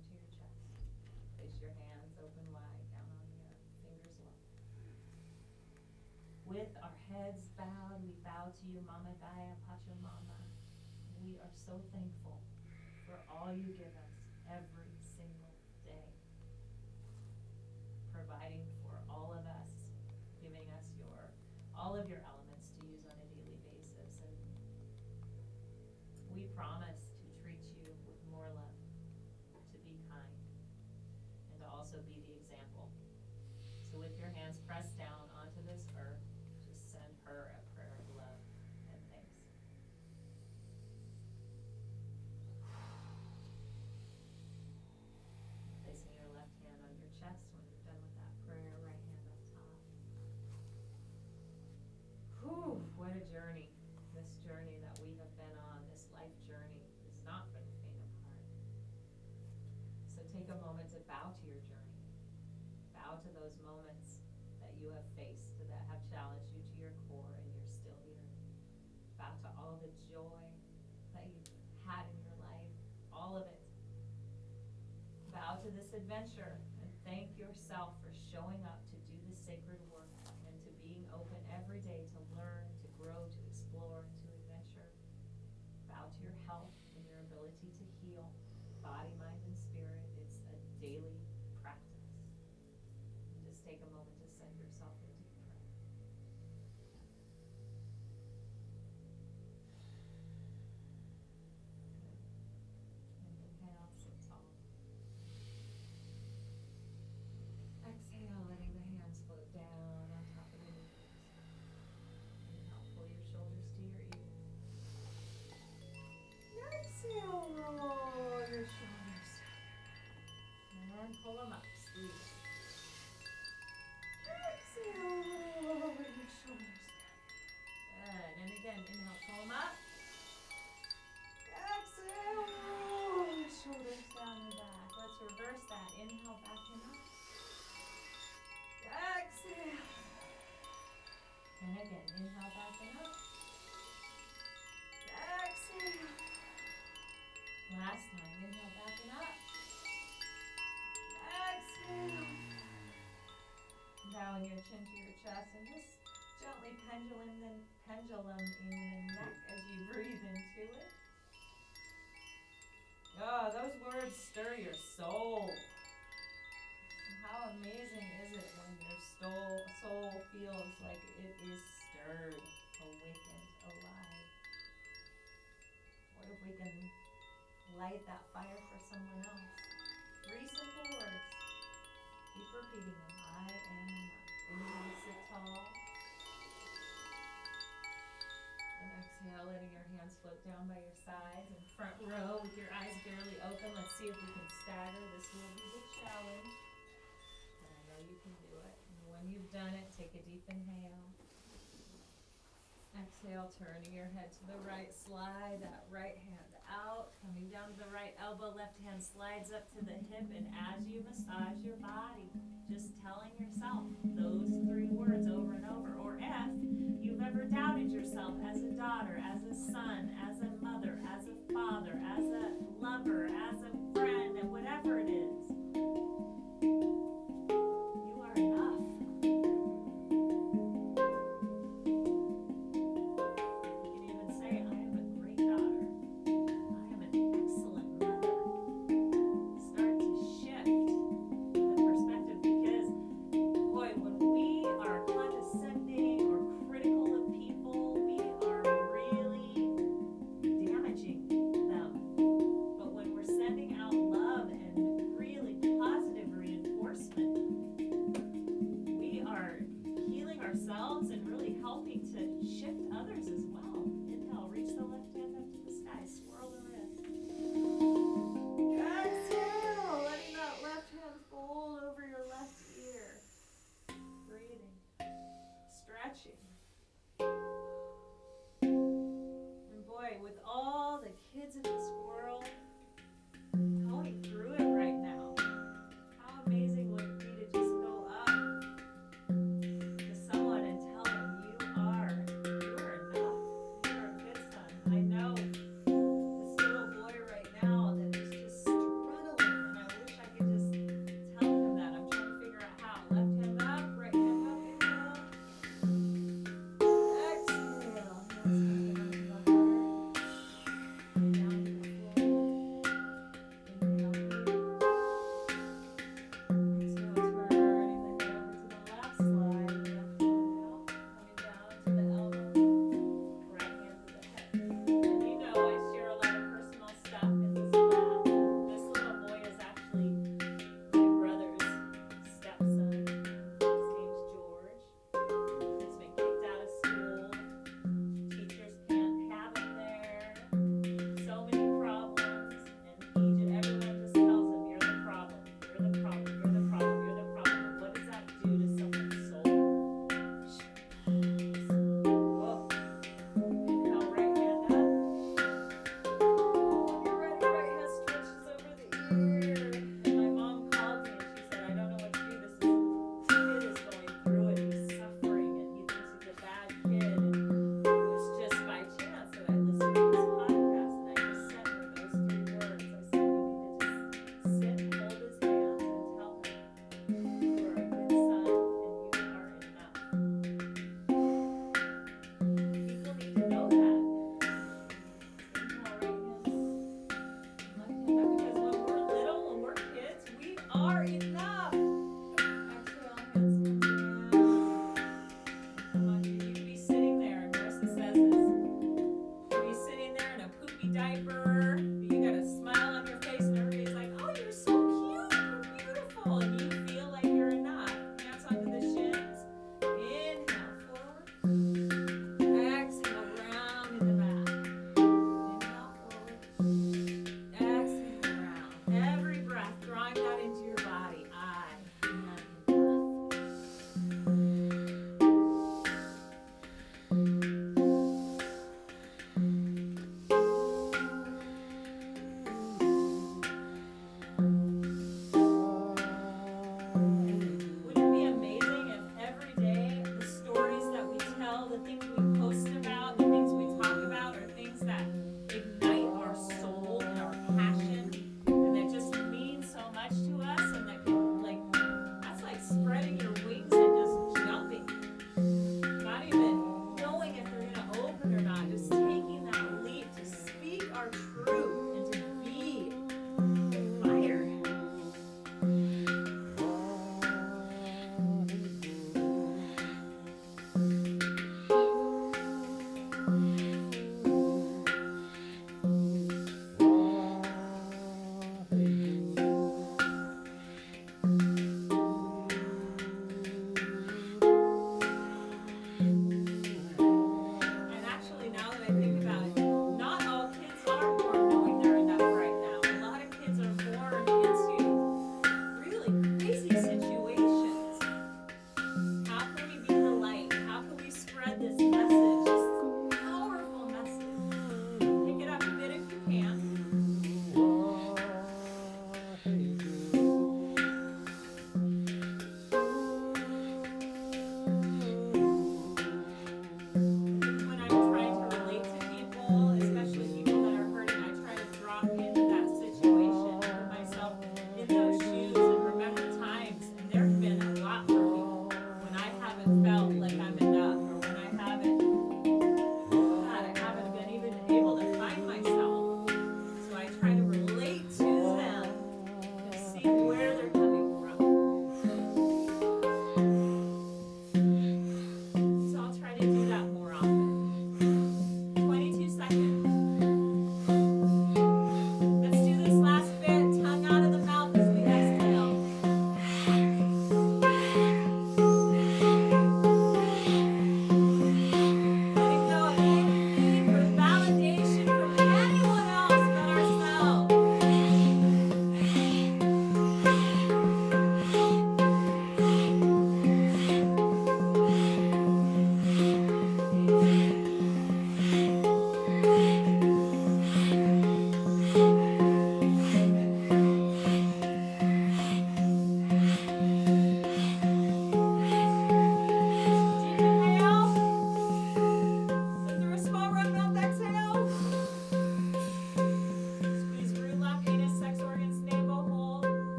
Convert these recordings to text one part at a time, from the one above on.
to your chest. Place your hands open wide down on earth, fingers locked. With our heads bowed, we bow to you, Mama Gaia, Pachamama. We are so thankful for all you give us adventure and thank yourself for showing up your shoulders. And pull them up, squeeze. Exhale, roll your shoulders. Good. And again, inhale, pull them up. Exhale, your shoulders down and back. Let's reverse that. Inhale, back and up. Exhale. And again, inhale, back and up. Last time, inhale, back and up. Exhale. Bowing your chin to your chest and just gently pendulum the pendulum in the neck as you breathe into it. Oh, those words stir your soul. How amazing is it when your soul, soul feels like it is stirred, awakened, alive? What can light that fire for someone else? Three simple words. Keep repeating them. I am enough. Inhale, sit tall. And exhale, letting your hands float down by your sides and front row with your eyes barely open. Let's see if we can stagger. This will be the challenge. And I know you can do it. And when you've done it, take a deep inhale. Exhale, turning your head to the right, slide that right hand out, coming down to the right elbow, left hand slides up to the hip, and as you massage your body, just telling yourself those three words over and over. Or if you've ever doubted yourself as a daughter, as a son, as a mother, as a father, as a lover, as a friend, and whatever it is,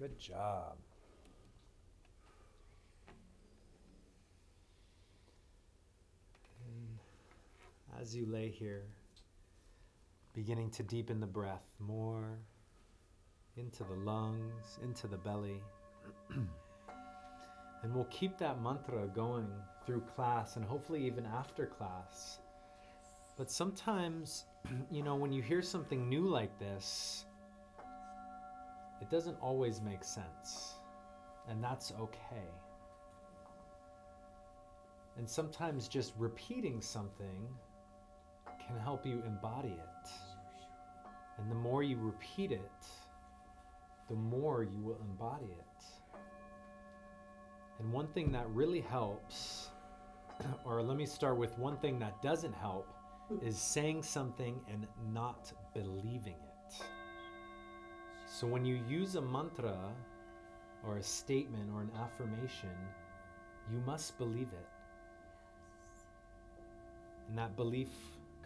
Good job. And as you lay here, beginning to deepen the breath more into the lungs, into the belly. and we'll keep that mantra going through class and hopefully even after class. But sometimes, you know, when you hear something new like this, it doesn't always make sense. And that's okay. And sometimes just repeating something can help you embody it. And the more you repeat it, the more you will embody it. And one thing that really helps, or let me start with one thing that doesn't help, is saying something and not believing it. So when you use a mantra or a statement or an affirmation, you must believe it. And that belief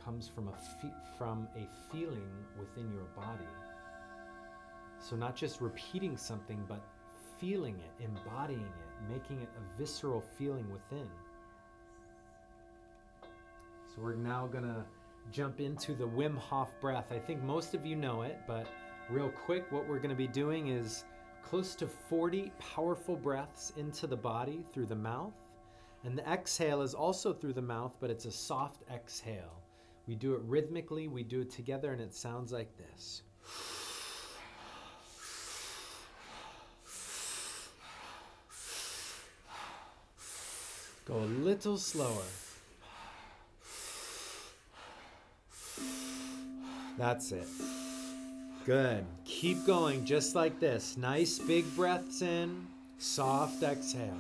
comes from a fe- from a feeling within your body. So not just repeating something but feeling it, embodying it, making it a visceral feeling within. So we're now going to jump into the Wim Hof breath. I think most of you know it, but real quick, what we're going to be doing is close to 40 powerful breaths into the body through the mouth. And the exhale is also through the mouth, but it's a soft exhale. We do it rhythmically, we do it together, and it sounds like this. Go a little slower. That's it. Good. Keep going just like this. Nice big breaths in, soft exhale.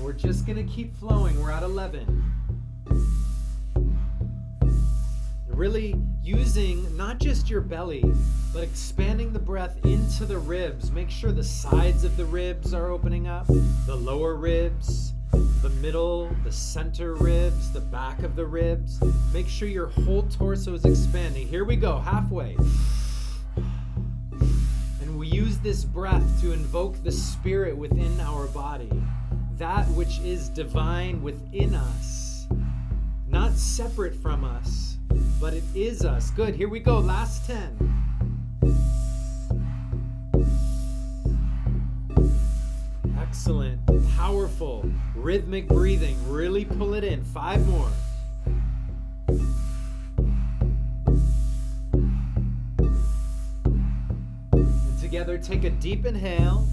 We're just going to keep flowing. We're at 11. Really using not just your belly, but expanding the breath into the ribs. Make sure the sides of the ribs are opening up, the lower ribs, the middle, the center ribs, the back of the ribs. Make sure your whole torso is expanding. Here we go, halfway. And we use this breath to invoke the spirit within our body, that which is divine within us, not separate from us, but it is us. Good, here we go, last 10. Excellent, powerful, rhythmic breathing. Really pull it in. Five more. And together, take a deep inhale.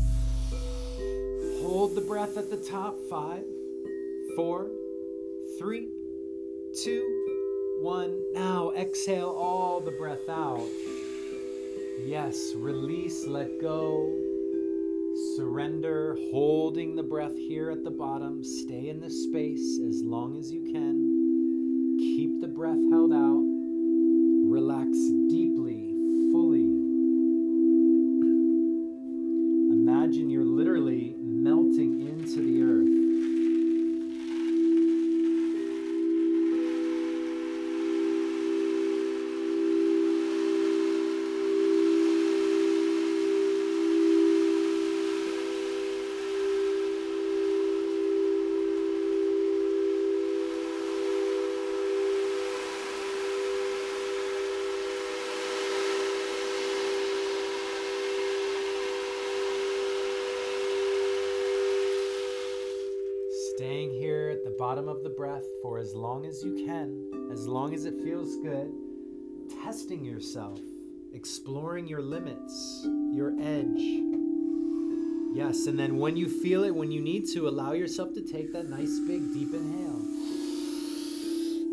Hold the breath at the top. Five, four, three, two, one. Now exhale all the breath out. Yes, release, let go. Surrender, holding the breath here at the bottom. Stay in this space as long as you can. Keep the breath held out. As you can, as long as it feels good. Testing yourself, exploring your limits, your edge. Yes, and then when you feel it, when you need to, allow yourself to take that nice big deep inhale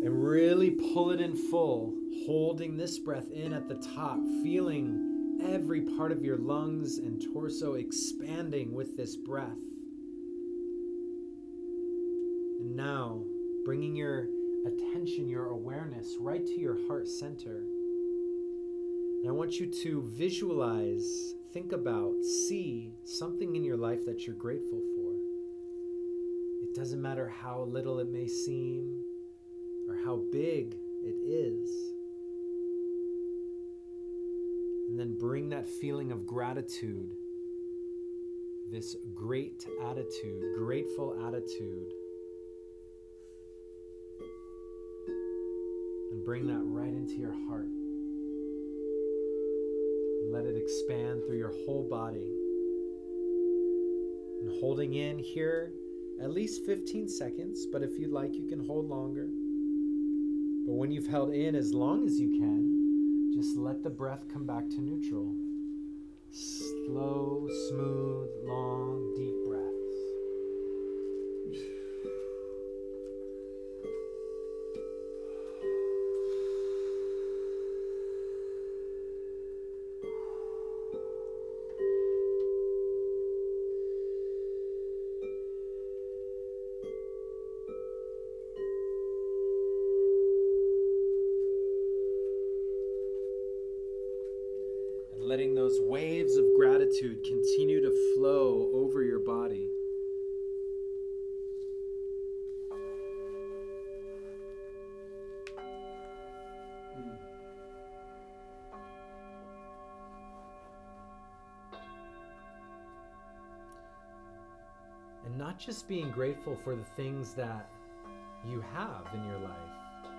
and really pull it in full, holding this breath in at the top, feeling every part of your lungs and torso expanding with this breath. And now, bringing your attention, your awareness right to your heart center. And I want you to visualize, think about, see something in your life that you're grateful for. It doesn't matter how little it may seem or how big it is. And then bring that feeling of gratitude, this great attitude, grateful attitude bring that right into your heart. Let it expand through your whole body. And holding in here at least 15 seconds, but if you'd like, you can hold longer. But when you've held in as long as you can, just let the breath come back to neutral. Slow, smooth, long, deep not just being grateful for the things that you have in your life,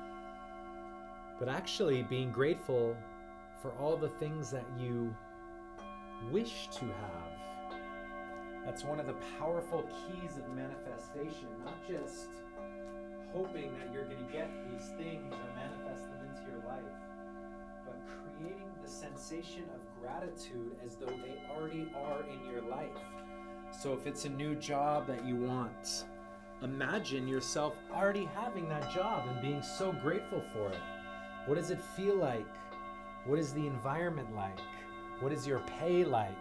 but actually being grateful for all the things that you wish to have. That's one of the powerful keys of manifestation, not just hoping that you're going to get these things or manifest them into your life, but creating the sensation of gratitude as though they already are in your life. So if it's a new job that you want, imagine yourself already having that job and being so grateful for it. What does it feel like? What is the environment like? What is your pay like?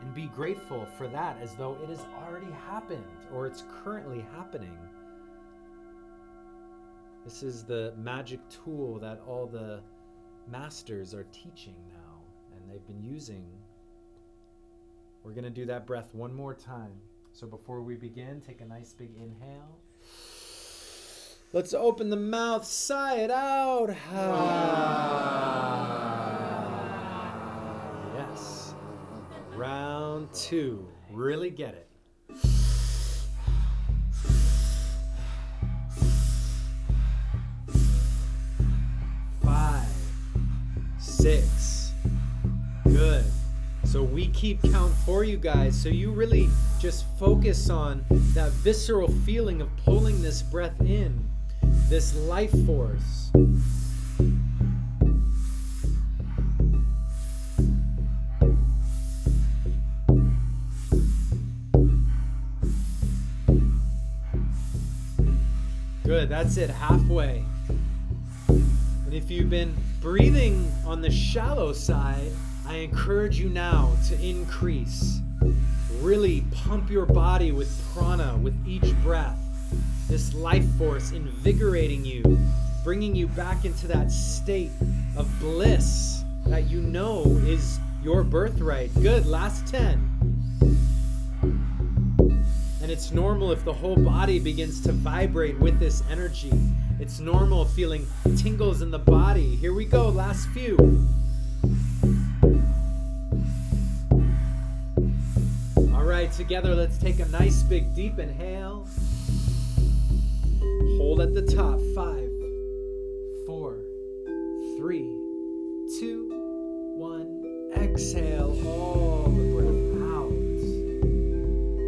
And be grateful for that as though it has already happened or it's currently happening. This is the magic tool that all the masters are teaching now and they've been using. We're going to do that breath one more time. So before we begin, take a nice big inhale. Let's open the mouth, sigh it out. Ah. yes. Round two. Really get it. Keep count for you guys. So you really just focus on that visceral feeling of pulling this breath in, this life force. Good, that's it, halfway. And if you've been breathing on the shallow side, I encourage you now to increase. Really pump your body with prana with each breath. This life force invigorating you, bringing you back into that state of bliss that you know is your birthright. Good, last 10. And it's normal if the whole body begins to vibrate with this energy. It's normal feeling tingles in the body. Here we go, last few. Right, together, let's take a nice big deep inhale. Hold at the top. Five, four, three, two, one. Exhale oh, all the breath out.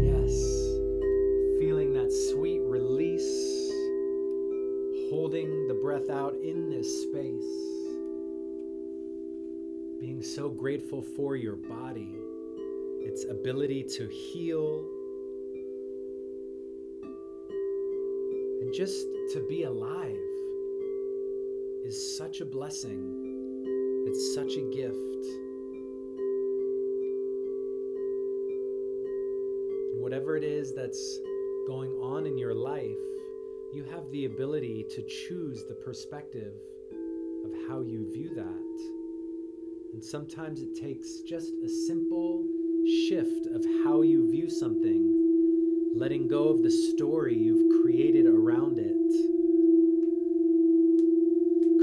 Yes. Feeling that sweet release. Holding the breath out in this space. Being so grateful for your body, its ability to heal, and just to be alive is such a blessing. It's such a gift. Whatever it is that's going on in your life, you have the ability to choose the perspective of how you view that. And sometimes it takes just a simple shift of how you view something, letting go of the story you've created around it,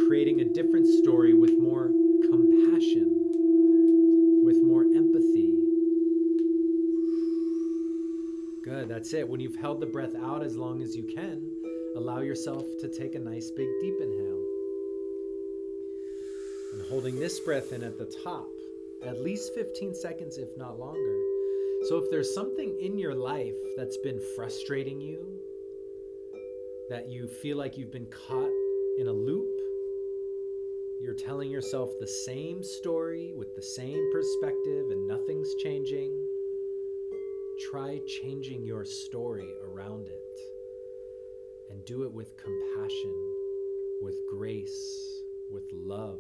creating a different story with more compassion, with more empathy. Good, that's it. When you've held the breath out as long as you can, allow yourself to take a nice big deep inhale. And holding this breath in at the top, at least 15 seconds, if not longer. So, if there's something in your life that's been frustrating you, that you feel like you've been caught in a loop, you're telling yourself the same story with the same perspective and nothing's changing, try changing your story around it and do it with compassion, with grace, with love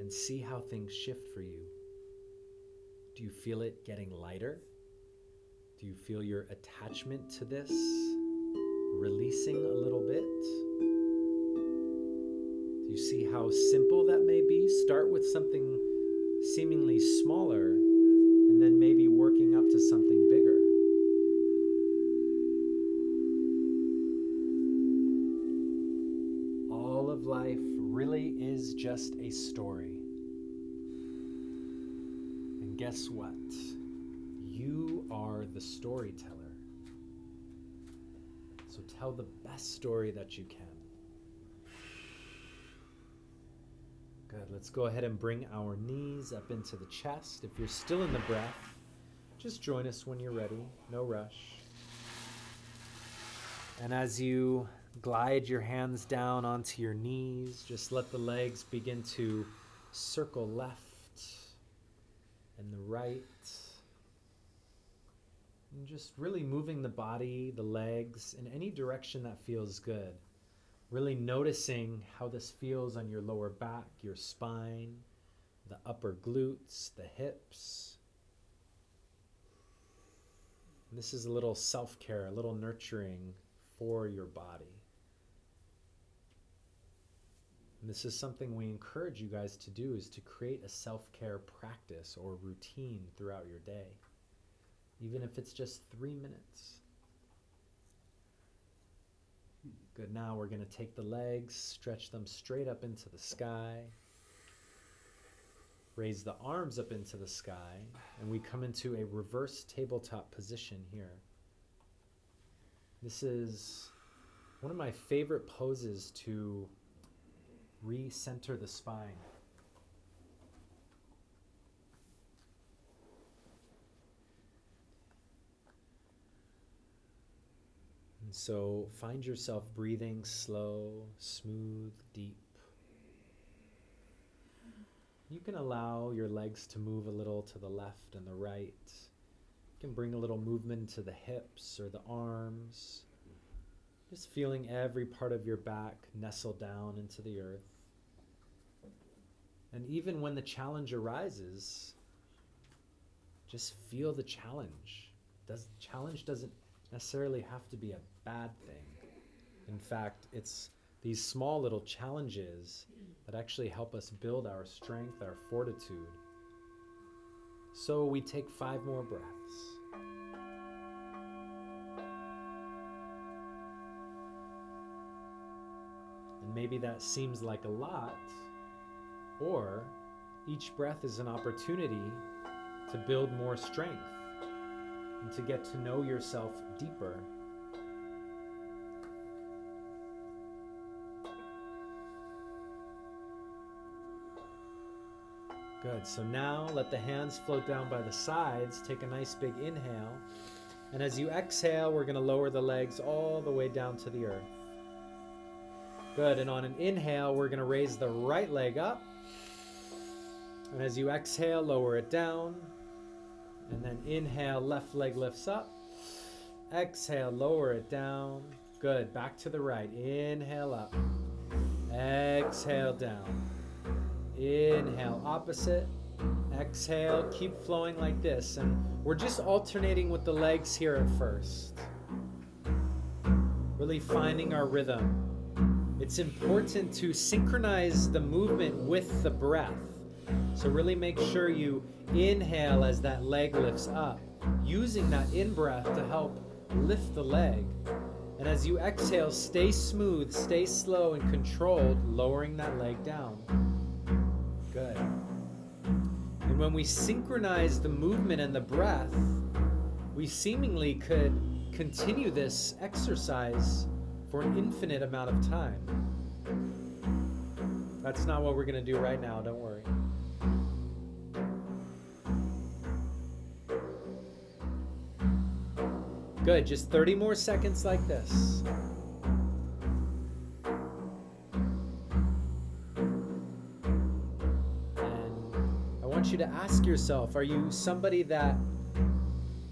and see how things shift for you. Do you feel it getting lighter? Do you feel your attachment to this releasing a little bit? Do you see how simple that may be? Start with something seemingly smaller and then maybe working up to something bigger. All of life really is just a story. And guess what? You are the storyteller. So tell the best story that you can. Good. Let's go ahead and bring our knees up into the chest. If you're still in the breath, just join us when you're ready. No rush. And as you glide your hands down onto your knees, just let the legs begin to circle left and the right. And just really moving the body, the legs, in any direction that feels good. Really noticing how this feels on your lower back, your spine, the upper glutes, the hips. This is a little self care, a little nurturing for your body. And this is something we encourage you guys to do is to create a self-care practice or routine throughout your day. even if it's just three minutes. Good. Now we're going to take the legs, stretch them straight up into the sky, raise the arms up into the sky, and we come into a reverse tabletop position here. This is one of my favorite poses to recenter the spine. And so find yourself breathing slow, smooth, deep. You can allow your legs to move a little to the left and the right. Can bring a little movement to the hips or the arms. Just feeling every part of your back nestle down into the earth. And even when the challenge arises, just feel the challenge. Does challenge doesn't necessarily have to be a bad thing. In fact, it's these small little challenges that actually help us build our strength, our fortitude. So we take five more breaths. Maybe that seems like a lot, or each breath is an opportunity to build more strength and to get to know yourself deeper. Good. So now let the hands float down by the sides. Take a nice big inhale. And as you exhale, we're going to lower the legs all the way down to the earth. Good. And on an inhale, we're to raise the right leg up. And as you exhale, lower it down. And then inhale, left leg lifts up. Exhale, lower it down. Good. Back to the right. Inhale up. Exhale down. Inhale, opposite. Exhale, keep flowing like this. And we're just alternating with the legs here at first. Really finding our rhythm. It's important to synchronize the movement with the breath. So, really make sure you inhale as that leg lifts up, using that in breath to help lift the leg. And as you exhale, stay smooth, stay slow and controlled, lowering that leg down. Good. And when we synchronize the movement and the breath, we seemingly could continue this exercise for an infinite amount of time. That's not what we're going to do right now, don't worry. Good, just 30 more seconds like this. And I want you to ask yourself are you somebody that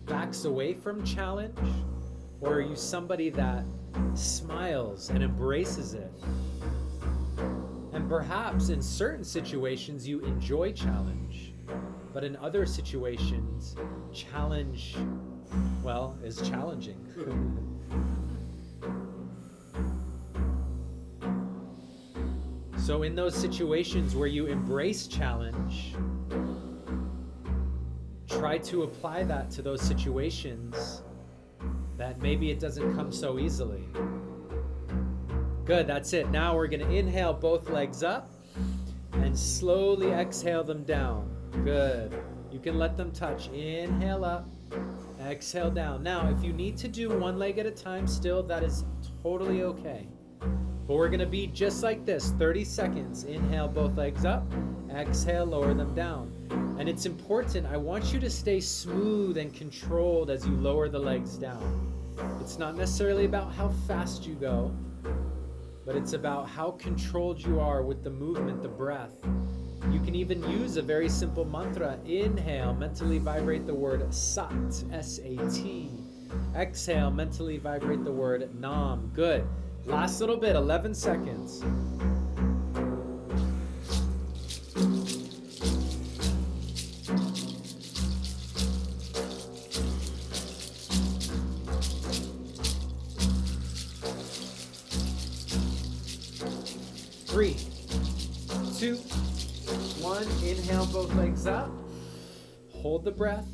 backs away from challenge? Or are you somebody that smiles and embraces it? And perhaps in certain situations you enjoy challenge, but in other situations, challenge, well, is challenging. so, in those situations where you embrace challenge, try to apply that to those situations that maybe it doesn't come so easily. Good, that's it. Now we're going to inhale both legs up and slowly exhale them down. Good. You can let them touch. Inhale up, exhale down. Now, if you need to do one leg at a time still, that is totally okay. But we're going to be just like this 30 seconds. Inhale both legs up, exhale, lower them down. And it's important, I want you to stay smooth and controlled as you lower the legs down. It's not necessarily about how fast you go, but it's about how controlled you are with the movement, the breath. You can even use a very simple mantra. Inhale, mentally vibrate the word Sat, S A T. Exhale, mentally vibrate the word Nam. Good. Last little bit, 11 seconds. Three, two, one. Inhale, both legs up. Hold the breath.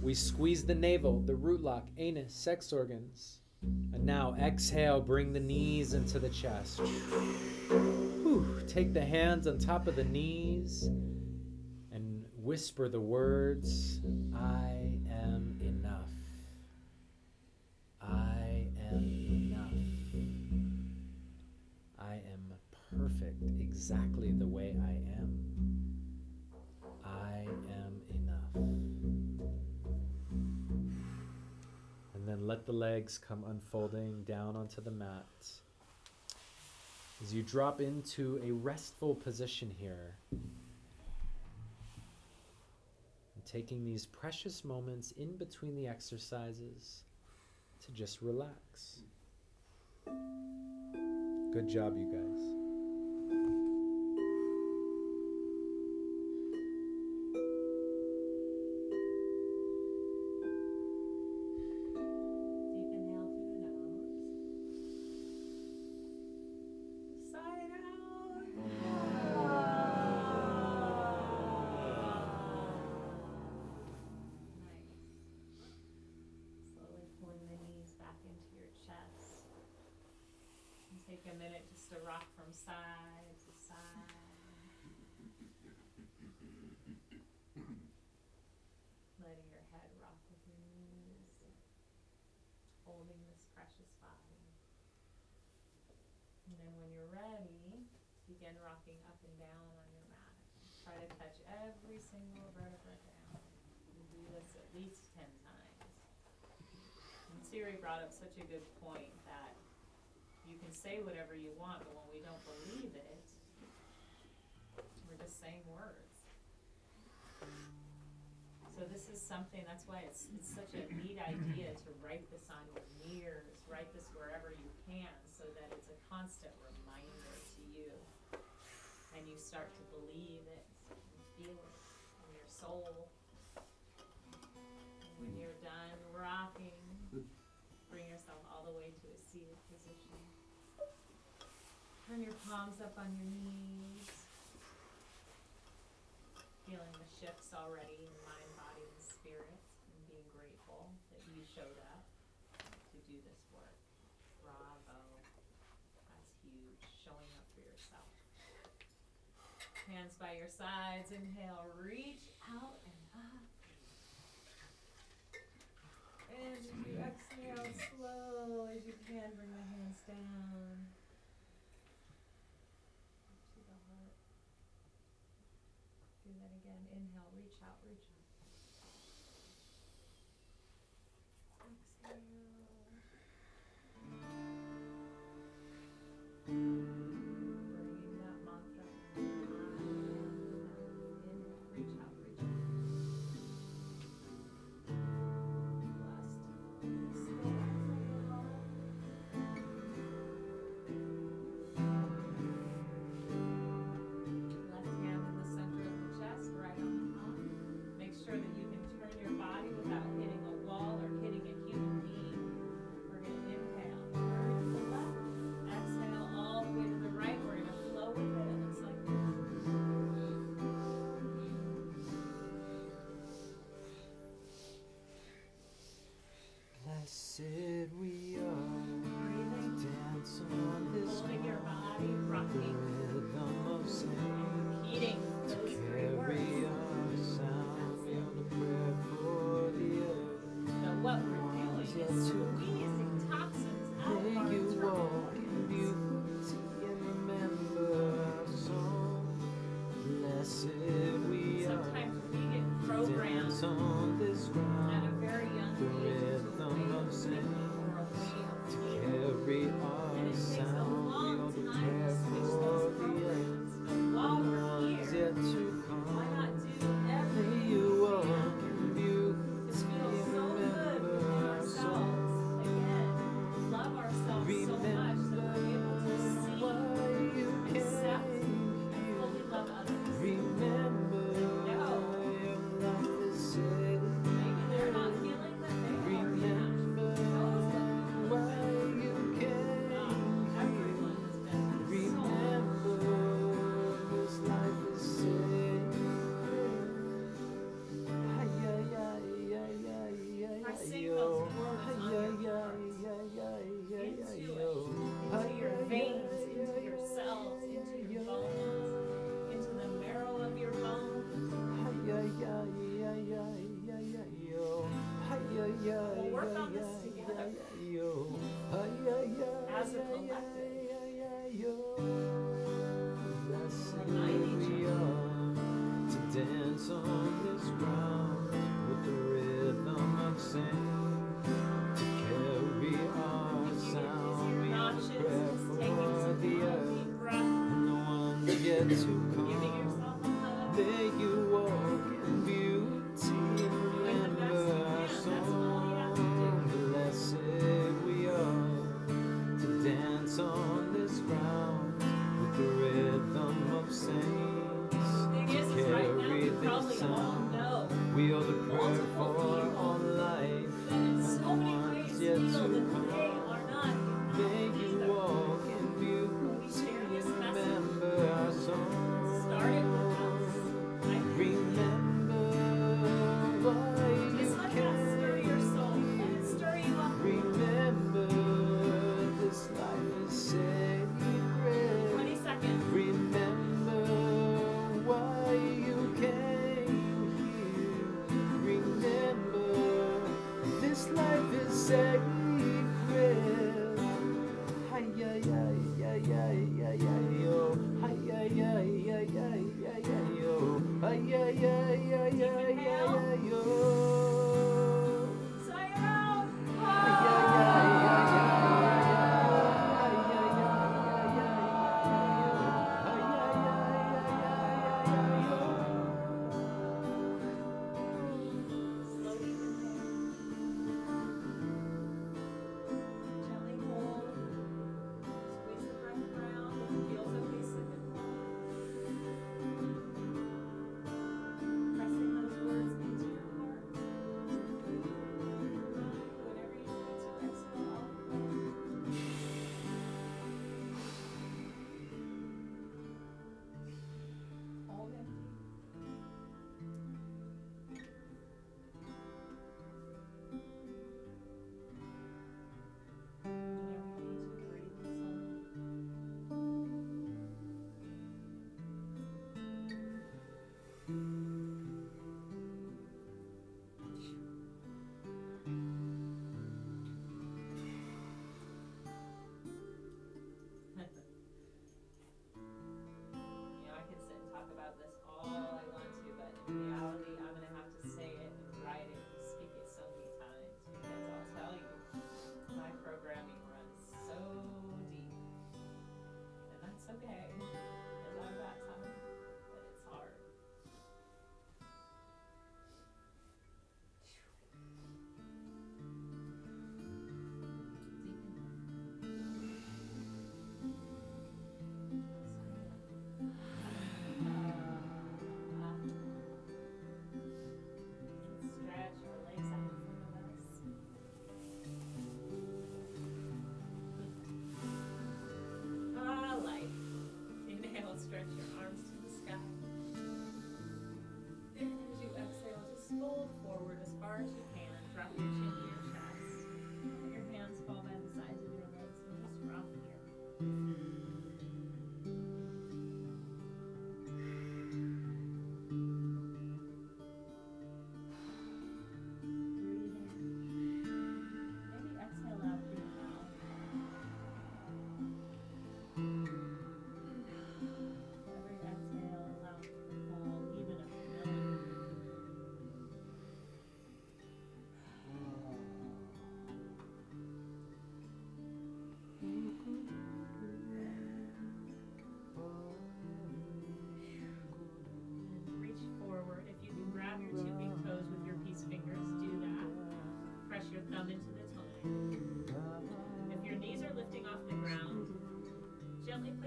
We squeeze the navel, the root lock, anus, sex organs. And now exhale, bring the knees into the chest. Whew. Take the hands on top of the knees and whisper the words I am enough. I am exactly the way I am. I am enough. And then let the legs come unfolding down onto the mat. As you drop into a restful position here, and taking these precious moments in between the exercises to just relax. Good job, you guys. Begin rocking up and down on your mat. Try to touch every single vertebra down. And do this at least ten times. And Siri brought up such a good point that you can say whatever you want, but when we don't believe it, we're just saying words. So this is something, that's why it's, it's such a neat idea to write this on your mirrors, write this wherever you can, so that it's a constant reminder. And you start to believe it and feel it in your soul. When you're done rocking, bring yourself all the way to a seated position. Turn your palms up on your knees. Feeling the shifts already in mind, body, and spirit, and being grateful that you showed up to do this work. Bravo. That's huge. Showing up for yourself. Hands by your sides. Inhale, reach out and up. And as you exhale, slow as you can, bring the hands down. To the heart. Do that again. Inhale, reach out, reach out. work on this together as a collective. To dance on this ground with the rhythm of sand. to carry our sound. We are the earth, and the to.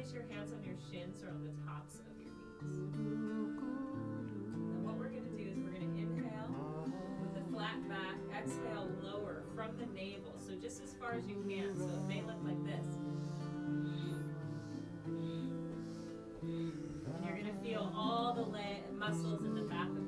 place your hands on your shins or on the tops of your knees. And what we're going to do is we're going to inhale with the flat back, exhale lower from the navel, so just as far as you can. So it may look like this. And you're going to feel all the muscles in the back of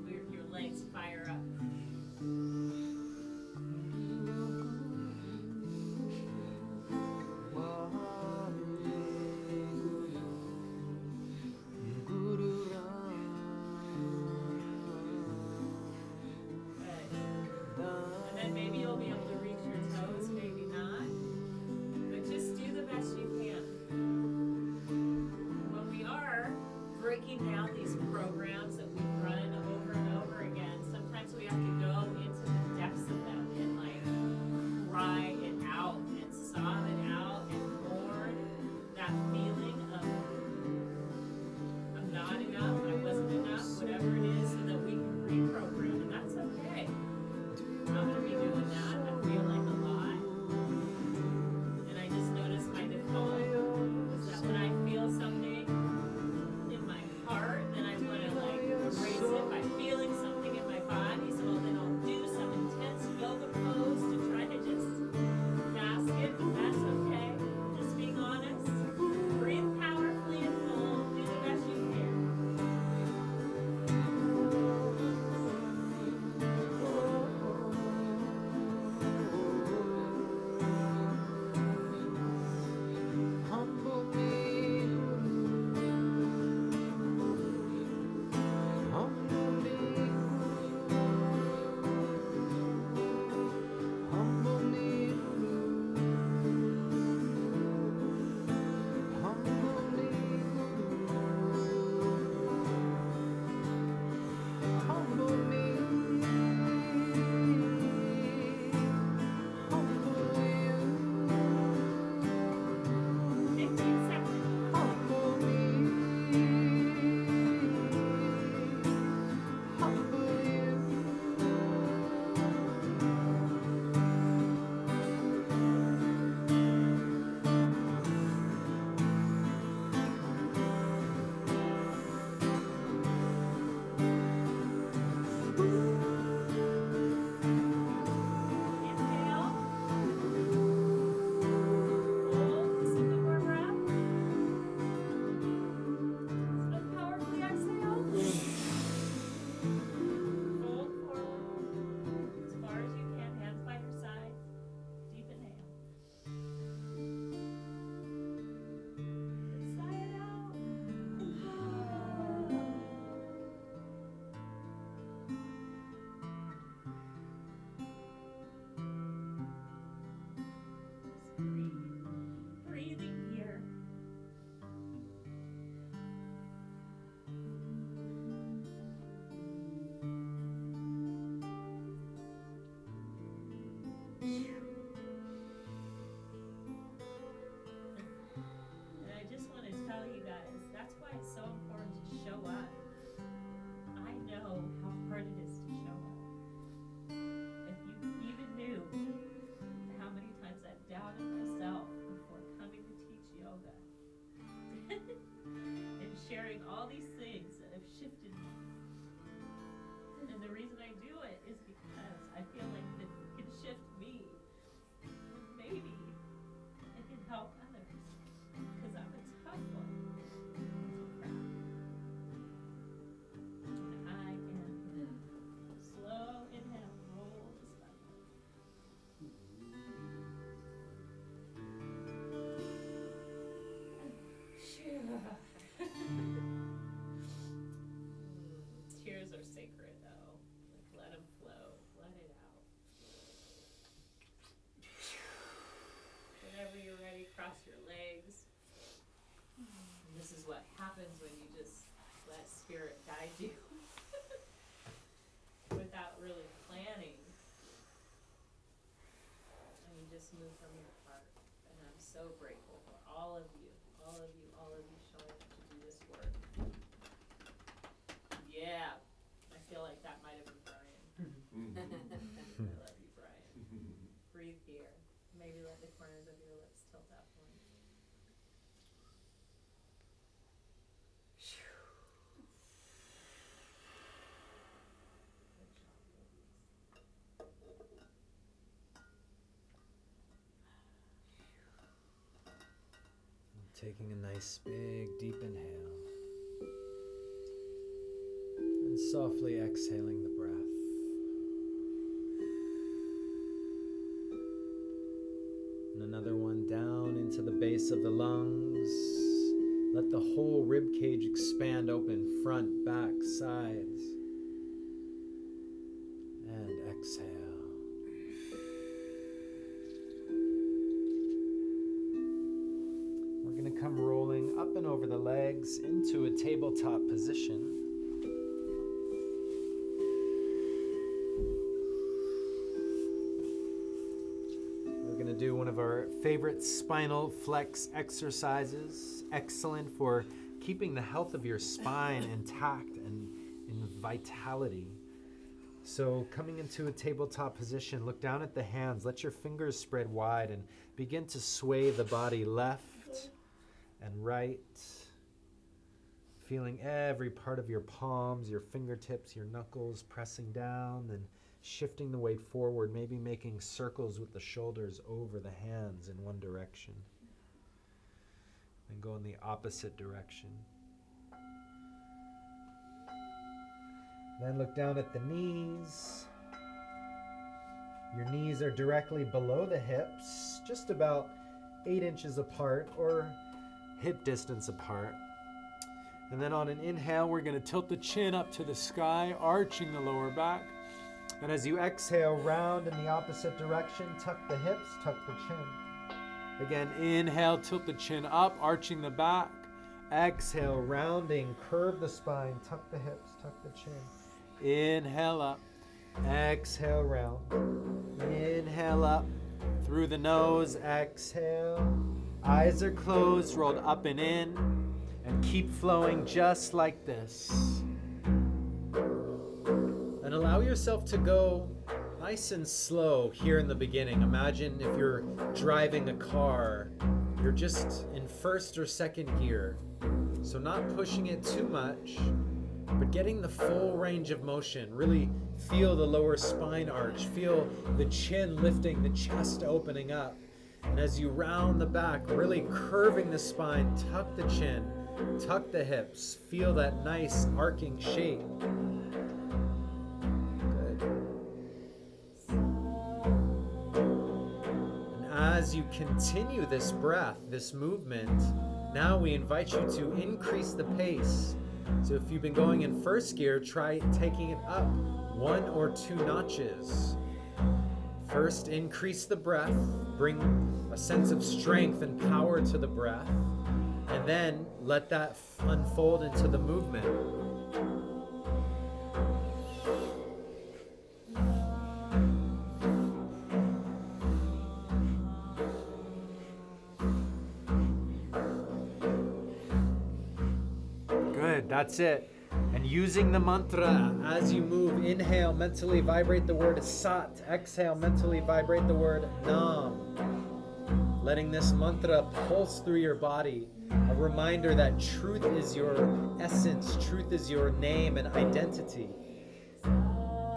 ready, cross your legs. And this is what happens when you just let spirit guide you without really planning. And you just move from your heart. And I'm so grateful for all of you, all of you, all of you showing up to do this work. Yeah, I feel like that might have been Brian. I love you, Brian. Breathe here. Maybe let the corners of your lips tilt up one. Good job, ladies. Taking a nice big deep inhale. And softly exhaling the breath. And another one down into the base of the lungs. Let the whole rib cage expand open, front, back, sides. Tabletop position. We're going to do one of our favorite spinal flex exercises. Excellent for keeping the health of your spine intact and in vitality. So, coming into a tabletop position, look down at the hands. Let your fingers spread wide and begin to sway the body left and right. Feeling every part of your palms, your fingertips, your knuckles pressing down, then shifting the weight forward, maybe making circles with the shoulders over the hands in one direction. Then go in the opposite direction. Then look down at the knees. Your knees are directly below the hips, just about eight inches apart or hip distance apart. And then on an inhale, we're going to tilt the chin up to the sky, arching the lower back. And as you exhale, round in the opposite direction, tuck the hips, tuck the chin. Again, inhale, tilt the chin up, arching the back. Exhale, rounding, curve the spine, tuck the hips, tuck the chin. Inhale up, exhale round. Inhale up through the nose, exhale. Eyes are closed, rolled up and in, keep flowing just like this. And allow yourself to go nice and slow here in the beginning. Imagine if you're driving a car, you're just in first or second gear. So, not pushing it too much, but getting the full range of motion. Really feel the lower spine arch, feel the chin lifting, the chest opening up. And as you round the back, really curving the spine, tuck the chin, tuck the hips, feel that nice arcing shape. Good. And as you continue this breath, this movement, now we invite you to increase the pace. So if you've been going in first gear, try taking it up one or two notches. First, increase the breath, bring a sense of strength and power to the breath, and then let that unfold into the movement. Good, that's it. And using the mantra as you move, inhale, mentally vibrate the word Sat. Exhale, mentally vibrate the word Nam. Letting this mantra pulse through your body. A reminder that truth is your essence, truth is your name and identity.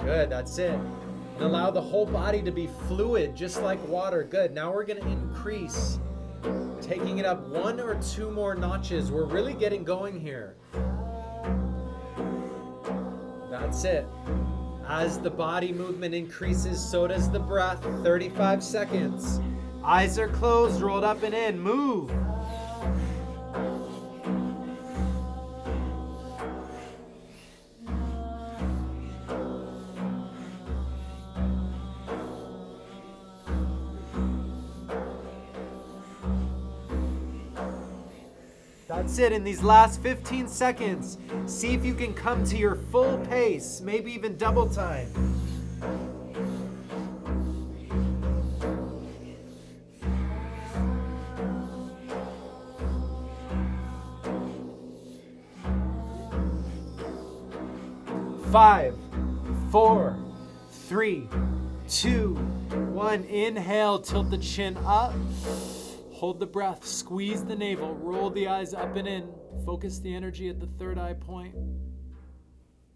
Good, that's it. And allow the whole body to be fluid, just like water. Good. Now we're going to increase, taking it up one or two more notches. We're really getting going here. That's it. As the body movement increases, so does the breath. 35 seconds. Eyes are closed, rolled up and in. Move. That's it. In these last 15 seconds, see if you can come to your full pace, maybe even double time. Tilt the chin up. Hold the breath, squeeze the navel, roll the eyes up and in. Focus the energy at the third eye point.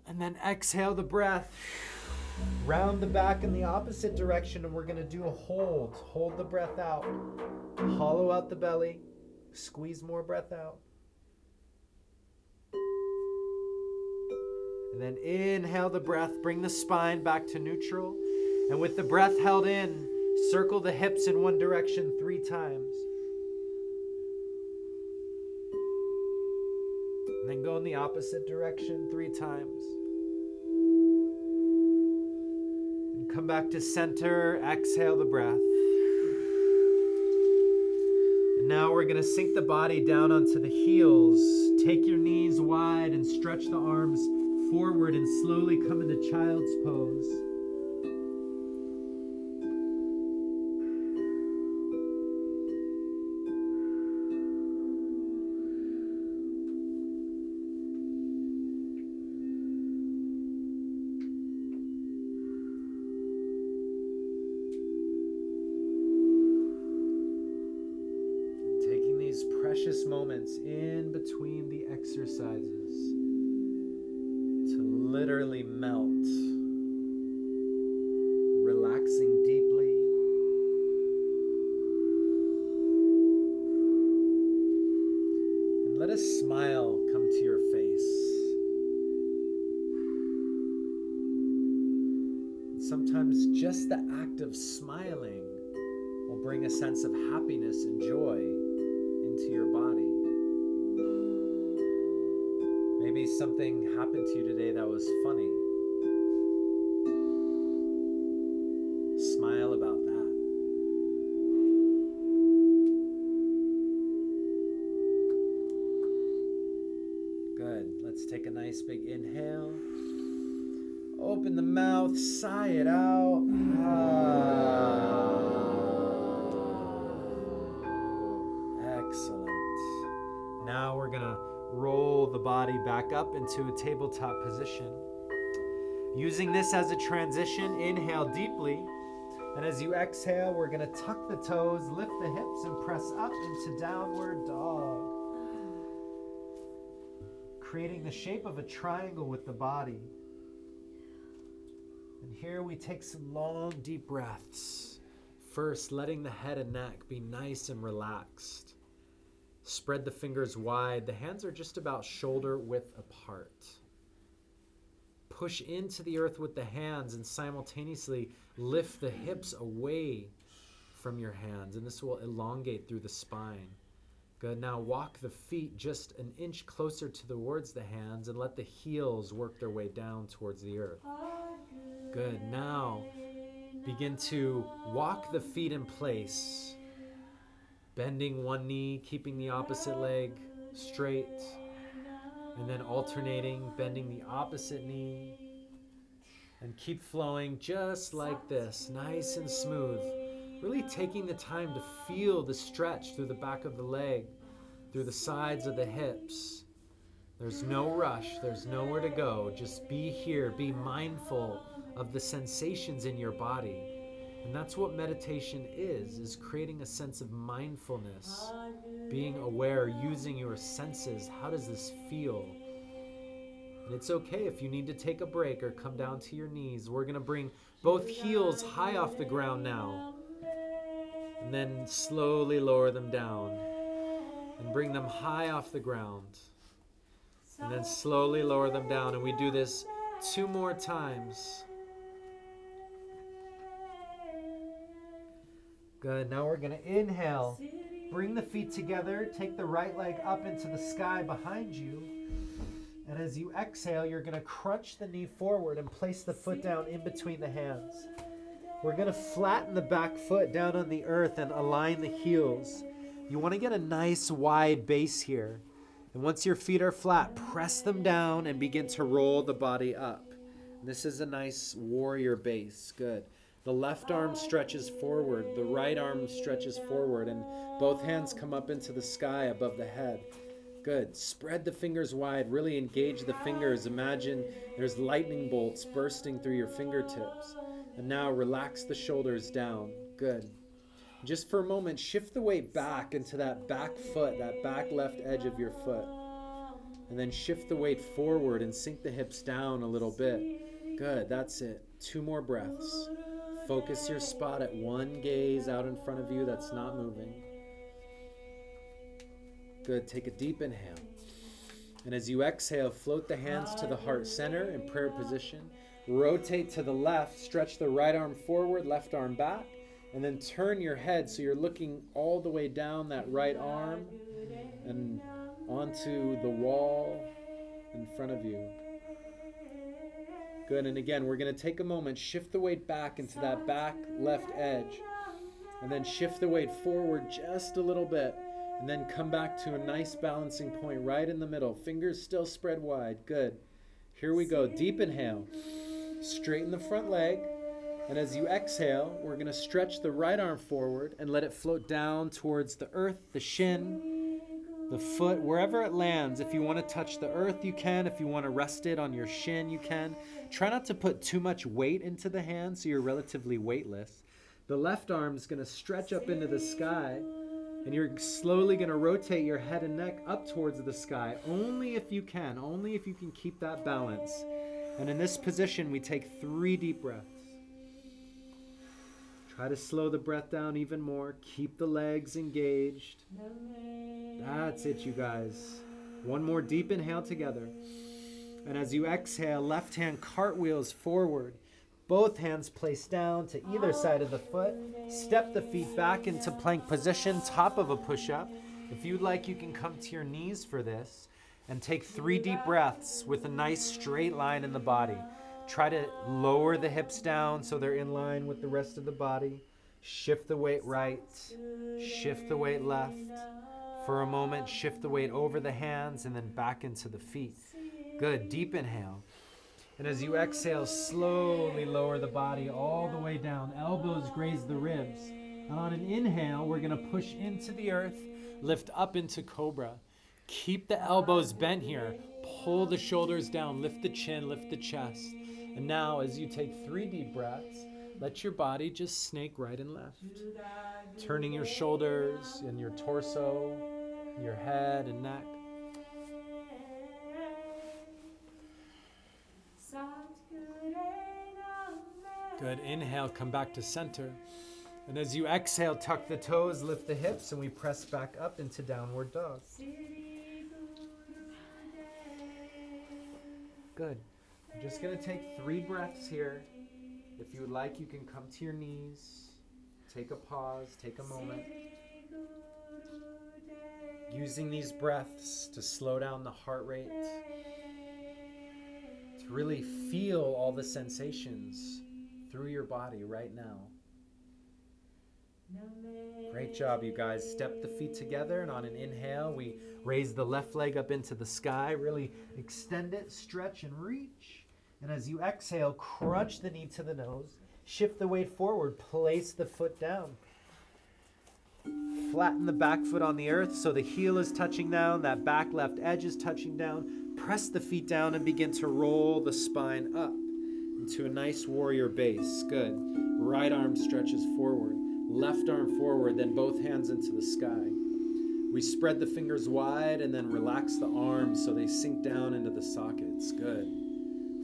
And then exhale the breath. Round the back in the opposite direction, and we're to do a hold. Hold the breath out. Hollow out the belly. Squeeze more breath out. And then inhale the breath. Bring the spine back to neutral. And with the breath held in, circle the hips in one direction three times. And then go in the opposite direction three times. And come back to center. Exhale the breath. And now we're going to sink the body down onto the heels. Take your knees wide and stretch the arms forward and slowly come into child's pose. Let's take a nice big inhale. Open the mouth, sigh it out. Ah. Excellent. Now we're going to roll the body back up into a tabletop position. Using this as a transition, inhale deeply. And as you exhale, we're going to tuck the toes, lift the hips, and press up into downward dog. Creating the shape of a triangle with the body. And here we take some long, deep breaths. First, letting the head and neck be nice and relaxed. Spread the fingers wide. The hands are just about shoulder width apart. Push into the earth with the hands and simultaneously lift the hips away from your hands. And this will elongate through the spine. Good. Now walk the feet just an inch closer to towards the hands and let the heels work their way down towards the earth. Good. Now begin to walk the feet in place bending one knee, keeping the opposite leg straight, and then alternating, bending the opposite knee, and keep flowing just like this, nice and smooth. Really taking the time to feel the stretch through the back of the leg, through the sides of the hips. There's no rush, there's nowhere to go. Just be here, be mindful of the sensations in your body. And that's what meditation is, is creating a sense of mindfulness, being aware, using your senses. How does this feel? And it's okay if you need to take a break or come down to your knees. We're going to bring both heels high off the ground now. And then slowly lower them down. And bring them high off the ground. And then slowly lower them down. And we do this two more times. Good. Now we're going to inhale. Bring the feet together. Take the right leg up into the sky behind you. And as you exhale, you're going to crunch the knee forward and place the foot down in between the hands. We're going to flatten the back foot down on the earth and align the heels. You want to get a nice wide base here. And once your feet are flat, press them down and begin to roll the body up. This is a nice warrior base. Good. The left arm stretches forward, the right arm stretches forward, and both hands come up into the sky above the head. Good. Spread the fingers wide. Really engage the fingers. Imagine there's lightning bolts bursting through your fingertips. And now relax the shoulders down. Good. Just for a moment, shift the weight back into that back foot, that back left edge of your foot. And then shift the weight forward and sink the hips down a little bit. Good. That's it. Two more breaths. Focus your spot at one gaze out in front of you that's not moving. Good. Take a deep inhale. And as you exhale, float the hands to the heart center in prayer position. Rotate to the left, stretch the right arm forward, left arm back, and then turn your head so you're looking all the way down that right arm and onto the wall in front of you. Good. And again, we're going to take a moment, shift the weight back into that back left edge, and then shift the weight forward just a little bit and then come back to a nice balancing point right in the middle. Fingers still spread wide. Good. Here we go. Deep inhale. Straighten the front leg. And as you exhale, we're going to stretch the right arm forward and let it float down towards the earth, the shin, the foot, wherever it lands. If you want to touch the earth, you can. If you want to rest it on your shin, you can. Try not to put too much weight into the hand so you're relatively weightless. The left arm is going to stretch up into the sky and you're slowly going to rotate your head and neck up towards the sky, only if you can, only if you can keep that balance. And in this position, we take three deep breaths. Try to slow the breath down even more. Keep the legs engaged. That's it, you guys. One more deep inhale together. And as you exhale, left hand cartwheels forward. Both hands placed down to either side of the foot. Step the feet back into plank position, top of a push up. If you'd like, you can come to your knees for this and take three deep breaths with a nice straight line in the body. Try to lower the hips down so they're in line with the rest of the body. Shift the weight right, shift the weight left. For a moment, shift the weight over the hands and then back into the feet. Good. Deep inhale. And as you exhale, slowly lower the body all the way down. Elbows graze the ribs. And on an inhale, we're going to push into the earth, lift up into cobra. Keep the elbows bent here. Pull the shoulders down, lift the chin, lift the chest. And now, as you take three deep breaths, let your body just snake right and left. Turning your shoulders and your torso, your head and neck. Good. Inhale, come back to center. And as you exhale, tuck the toes, lift the hips, and we press back up into downward dog. Good. I'm just going to take three breaths here. If you would like, you can come to your knees. Take a pause, take a moment. Using these breaths to slow down the heart rate, to really feel all the sensations through your body right now. Great job, you guys. Step the feet together, and on an inhale, we raise the left leg up into the sky. Really extend it, stretch, and reach. And as you exhale, crunch the knee to the nose. Shift the weight forward. Place the foot down. Flatten the back foot on the earth so the heel is touching down, that back left edge is touching down. Press the feet down and begin to roll the spine up into a nice warrior base. Good. Right arm stretches forward, left arm forward, then both hands into the sky. We spread the fingers wide and then relax the arms so they sink down into the sockets. Good.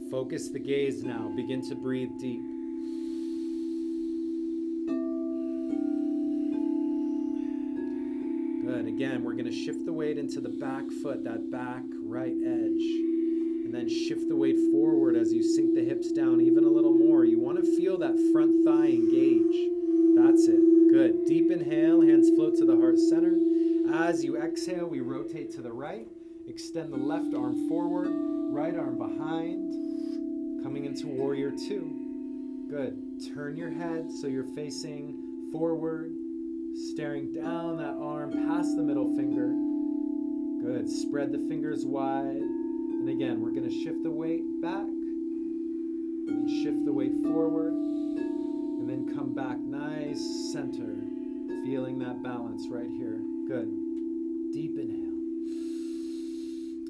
Focus the gaze now. Begin to breathe deep. Good. Again, we're going to shift the weight into the back foot, that back right edge. And then shift the weight forward as you sink the hips down even a little more. You want to feel that front thigh engage. That's it. Good. Deep inhale, hands float to the heart center. As you exhale, we rotate to the right. Extend the left arm forward, right arm behind, coming into warrior two. Good. Turn your head so you're facing forward, staring down that arm past the middle finger. Good. Spread the fingers wide. And again, we're going to shift the weight back. And shift the weight forward. And then come back nice center. Feeling that balance right here. Good. Deep inhale.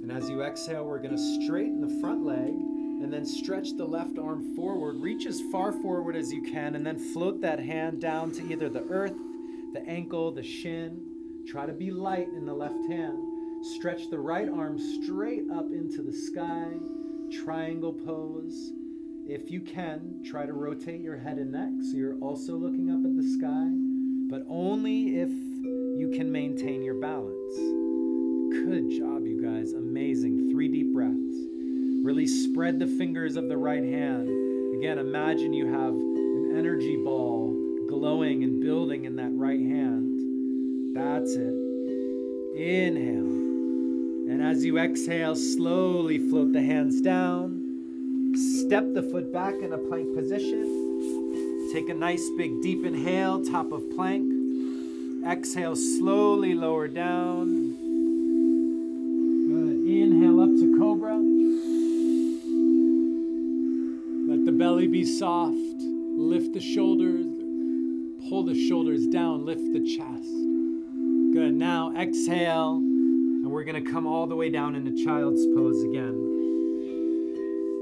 And as you exhale, we're going to straighten the front leg and then stretch the left arm forward. Reach as far forward as you can and then float that hand down to either the earth, the ankle, the shin. Try to be light in the left hand. Stretch the right arm straight up into the sky, triangle pose. If you can, try to rotate your head and neck so you're also looking up at the sky, but only if you can maintain your balance. Good job, you guys. Amazing. Three deep breaths. Really spread the fingers of the right hand. Again, imagine you have an energy ball glowing and building in that right hand. That's it. Inhale. And as you exhale, slowly float the hands down. Step the foot back in a plank position. Take a nice big deep inhale, top of plank. Exhale, slowly lower down. Good. Inhale up to cobra. Let the belly be soft. Lift the shoulders. Pull the shoulders down. Lift the chest. Good. Now exhale. And we're going to come all the way down into child's pose again.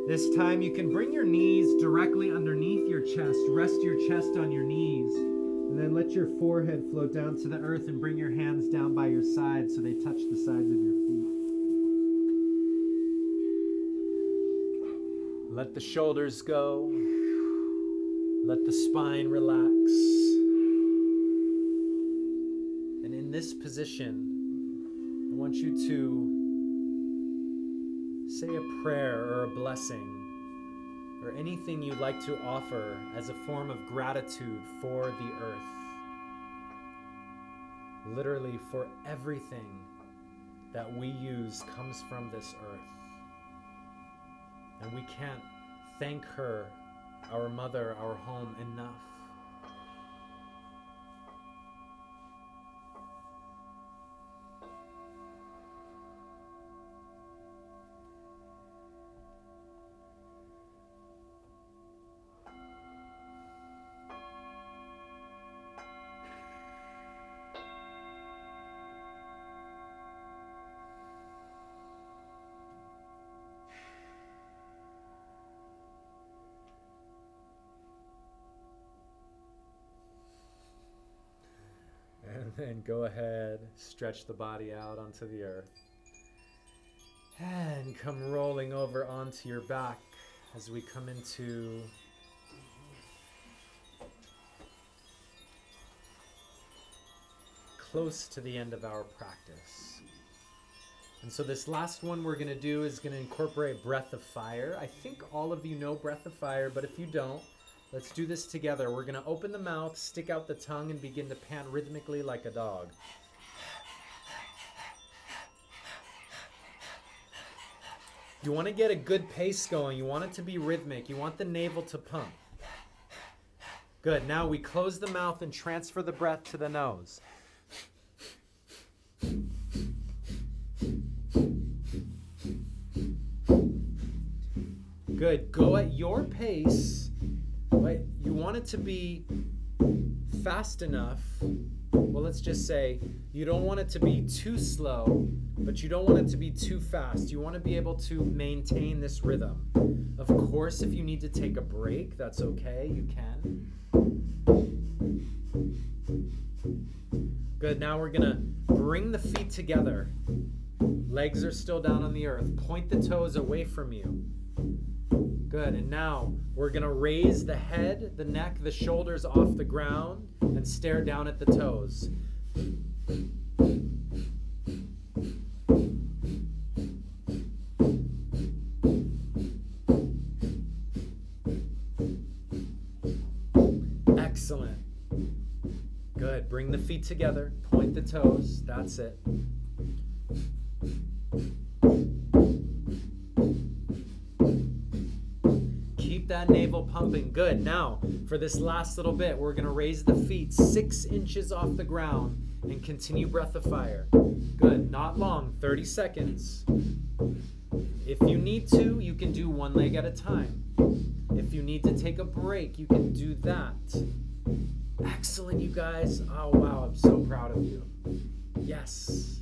This time you can bring your knees directly underneath your chest. Rest your chest on your knees. And then let your forehead float down to the earth and bring your hands down by your sides so they touch the sides of your feet. Let the shoulders go. Let the spine relax. And in this position, I want you to say a prayer or a blessing or anything you'd like to offer as a form of gratitude for the earth. Literally, for everything that we use comes from this earth. And we can't thank her, our mother, our home, enough. And go ahead, stretch the body out onto the earth. And come rolling over onto your back as we come into close to the end of our practice. And so this last one we're going to do is going to incorporate breath of fire. I think all of you know breath of fire, but if you don't, let's do this together. We're going to open the mouth, stick out the tongue, and begin to pant rhythmically like a dog. You want to get a good pace going. You want it to be rhythmic. You want the navel to pump. Good. Now we close the mouth and transfer the breath to the nose. Good. Go at your pace. But you want it to be fast enough. Well, let's just say you don't want it to be too slow, but you don't want it to be too fast. You want to be able to maintain this rhythm. Of course, if you need to take a break, that's okay. You can. Good. Now we're to bring the feet together. Legs are still down on the earth. Point the toes away from you. Good. And now we're going to raise the head, the neck, the shoulders off the ground and stare down at the toes. Excellent. Good. Bring the feet together. Point the toes. That's it. Navel pumping. Good. Now, for this last little bit, we're going to raise the feet six inches off the ground and continue breath of fire. Good. Not long. 30 seconds. If you need to, you can do one leg at a time. If you need to take a break, you can do that. Excellent, you guys. Oh, wow. I'm so proud of you. Yes.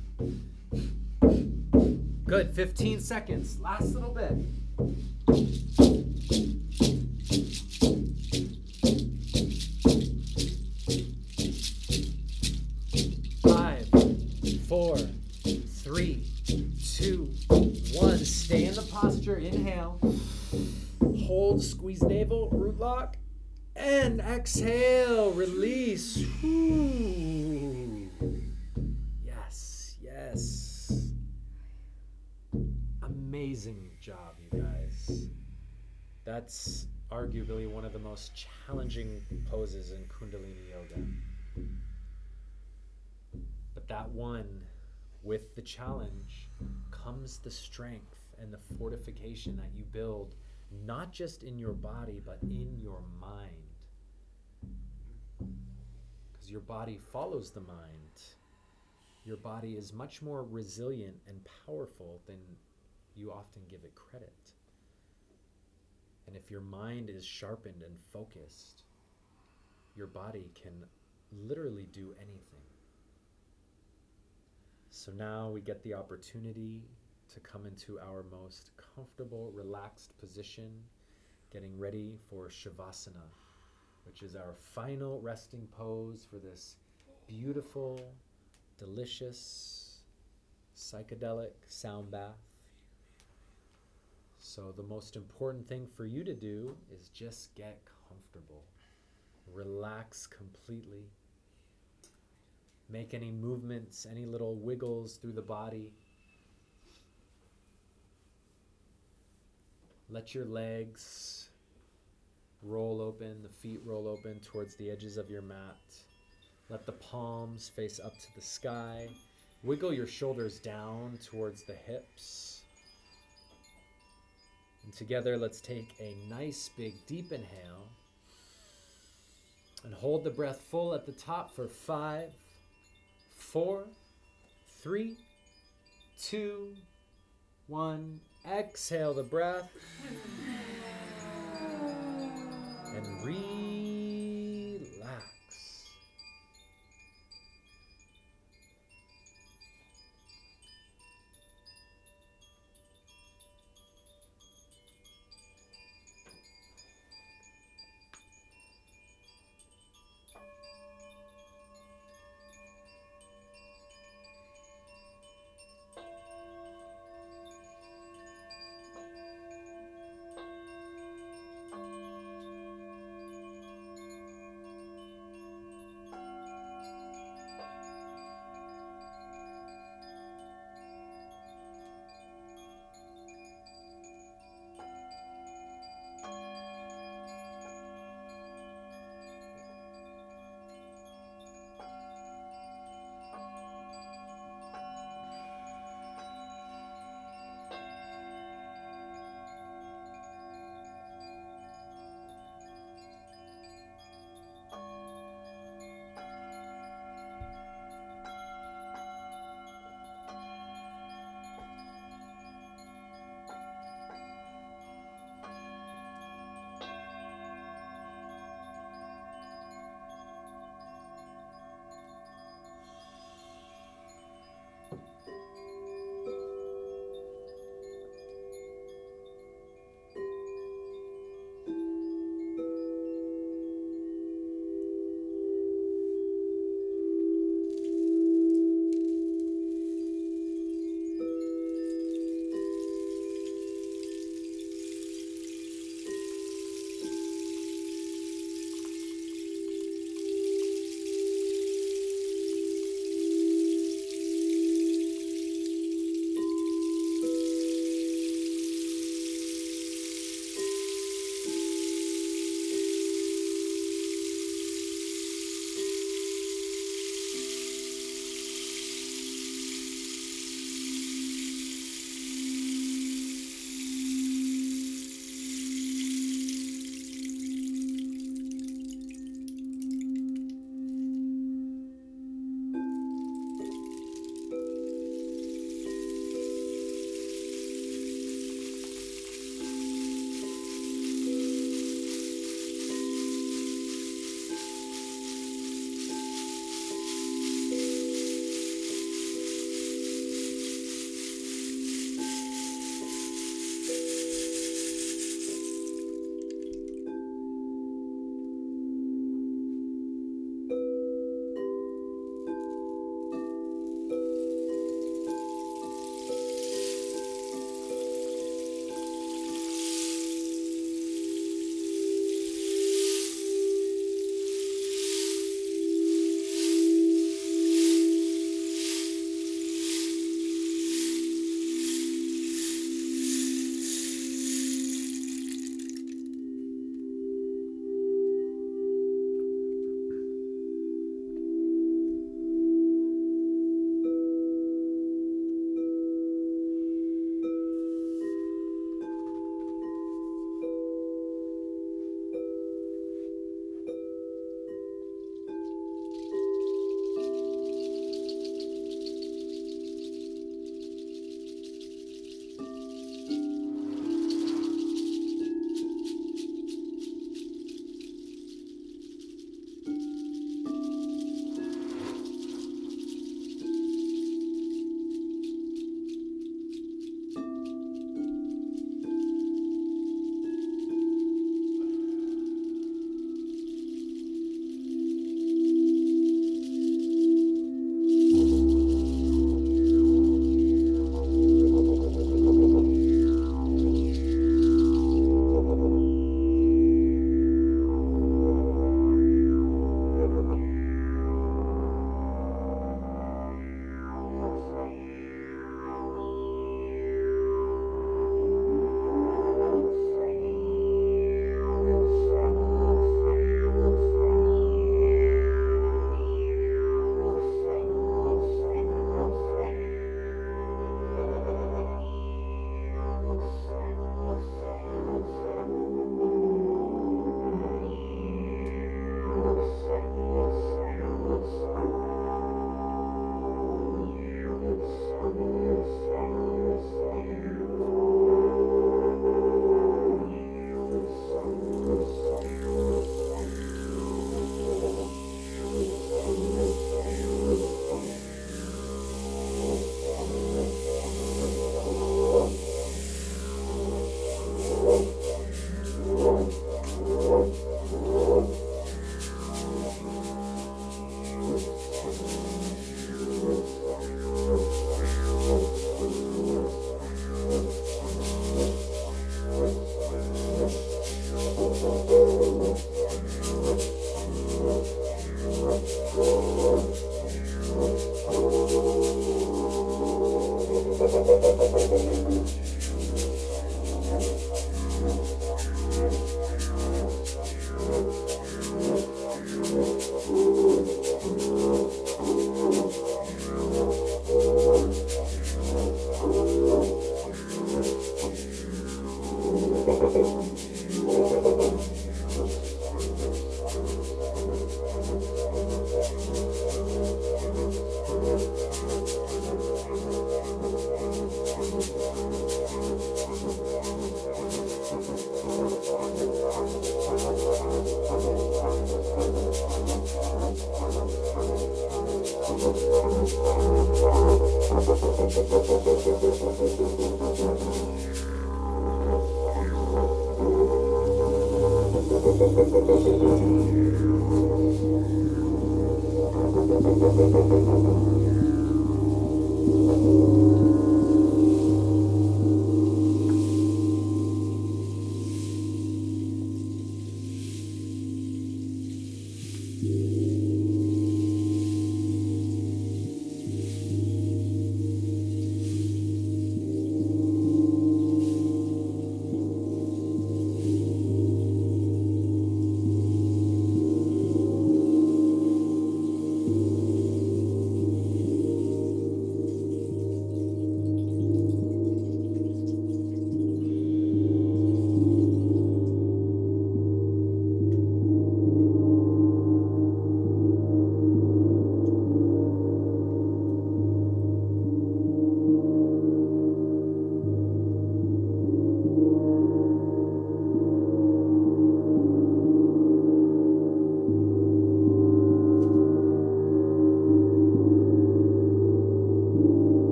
Good. 15 seconds. Last little bit. Hold, squeeze navel, root lock, and exhale. Release. Whew. Yes, yes. Amazing job, you guys. That's arguably one of the most challenging poses in Kundalini Yoga. But that one, with the challenge, comes the strength and the fortification that you build, not just in your body, but in your mind. Because your body follows the mind. Your body is much more resilient and powerful than you often give it credit. And if your mind is sharpened and focused, your body can literally do anything. So now we get the opportunity to come into our most comfortable, relaxed position, getting ready for Shavasana, which is our final resting pose for this beautiful, delicious, psychedelic sound bath. So, the most important thing for you to do is just get comfortable, relax completely. Make any movements, any little wiggles through the body. Let your legs roll open, the feet roll open towards the edges of your mat. Let the palms face up to the sky. Wiggle your shoulders down towards the hips. And together, let's take a nice big deep inhale and hold the breath full at the top for five, four, three, two, one. Exhale the breath and relax.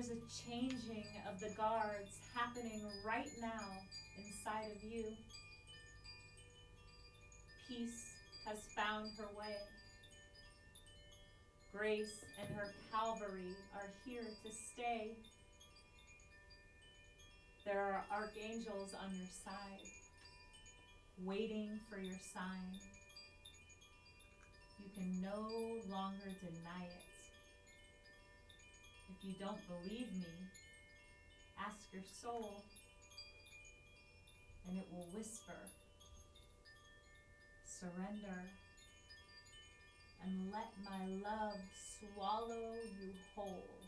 There's a changing of the guards happening right now inside of you. Peace has found her way. Grace and her Calvary are here to stay. There are archangels on your side, waiting for your sign. You can no longer deny it. You don't believe me, ask your soul, and it will whisper. Surrender and let my love swallow you whole.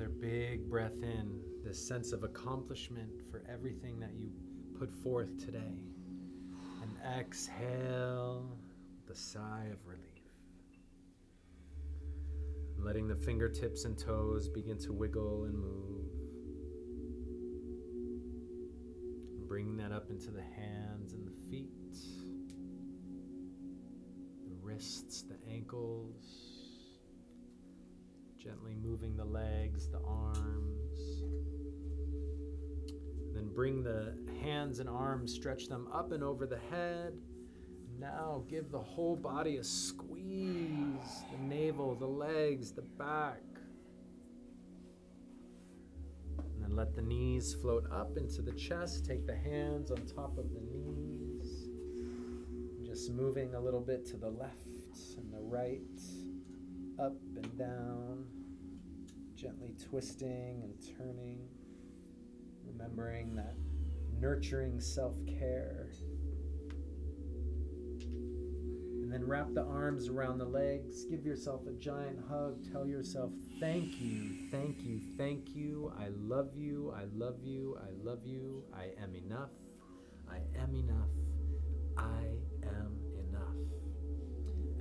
Another big breath in, this sense of accomplishment for everything that you put forth today. And exhale, the sigh of relief. Letting the fingertips and toes begin to wiggle and move. Bringing that up into the hands and the feet, the wrists, the ankles, gently moving the legs, the arms. Then bring the hands and arms, stretch them up and over the head. Now give the whole body a squeeze the navel, the legs, the back. And then let the knees float up into the chest. Take the hands on top of the knees. Just moving a little bit to the left and the right, up and down, gently twisting and turning. Remembering that nurturing self care. And then wrap the arms around the legs. Give yourself a giant hug. Tell yourself, thank you, thank you, thank you. I love you, I love you, I love you. I am enough. I am enough. I am.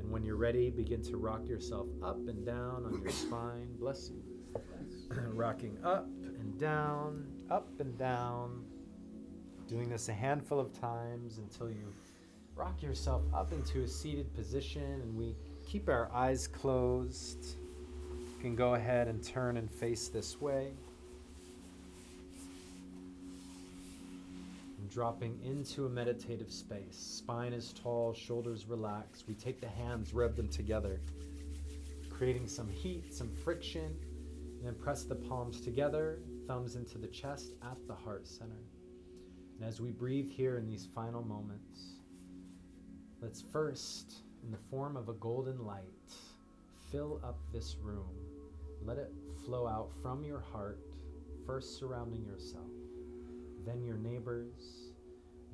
And when you're ready, begin to rock yourself up and down on your spine. Bless you. Rocking up and down, up and down. Doing this a handful of times until you rock yourself up into a seated position and we keep our eyes closed. You can go ahead and turn and face this way. Dropping into a meditative space. Spine is tall, shoulders relaxed. We take the hands, rub them together, creating some heat, some friction, and then press the palms together, thumbs into the chest at the heart center. And as we breathe here in these final moments, let's first, in the form of a golden light, fill up this room. Let it flow out from your heart, first surrounding yourself, then your neighbors,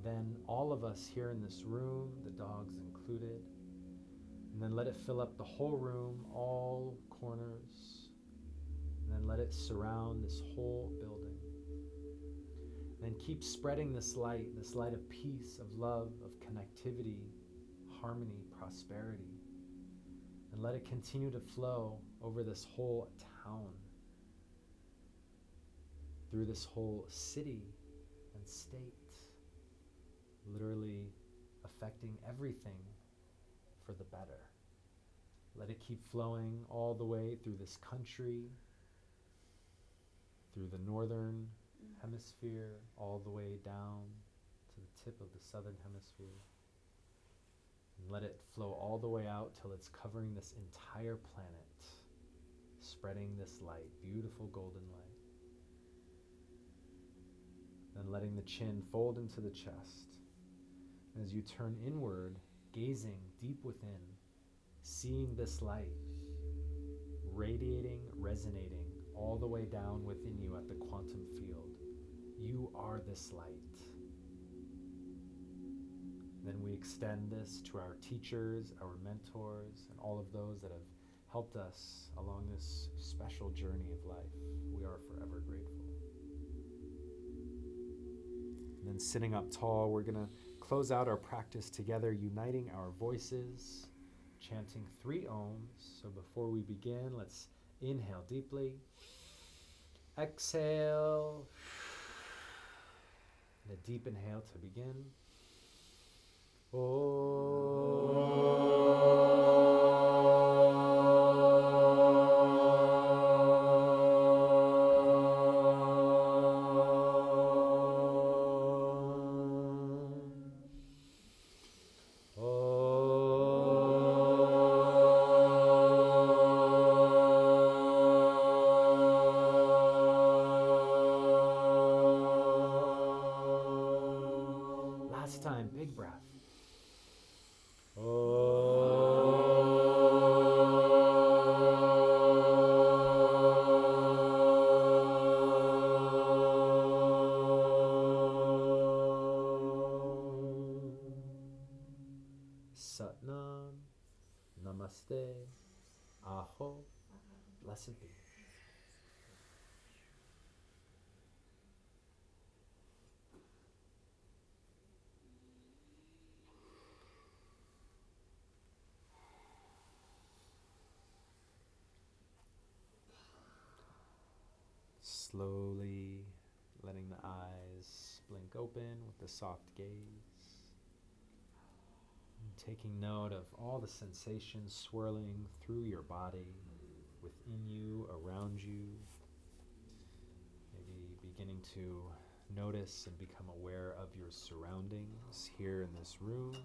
then all of us here in this room, the dogs included. And then let it fill up the whole room, all corners. And then let it surround this whole building. And keep spreading this light, this light of peace, of love, of connectivity, harmony, prosperity. And let it continue to flow over this whole town, through this whole city and state, literally affecting everything for the better. Let it keep flowing all the way through this country, through the northern mm-hmm. hemisphere, all the way down to the tip of the southern hemisphere. And let it flow all the way out till it's covering this entire planet, spreading this light, beautiful golden light. Then letting the chin fold into the chest. As you turn inward, gazing deep within, seeing this light radiating, resonating all the way down within you at the quantum field. You are this light. Then we extend this to our teachers, our mentors, and all of those that have helped us along this special journey of life. We are forever grateful. And then sitting up tall, we're going to close out our practice together, uniting our voices, chanting three oms. So before we begin, let's inhale deeply, exhale, and a deep inhale to begin. Om. Slowly letting the eyes blink open with a soft gaze. And taking note of all the sensations swirling through your body, within you, around you. Maybe beginning to notice and become aware of your surroundings here in this room.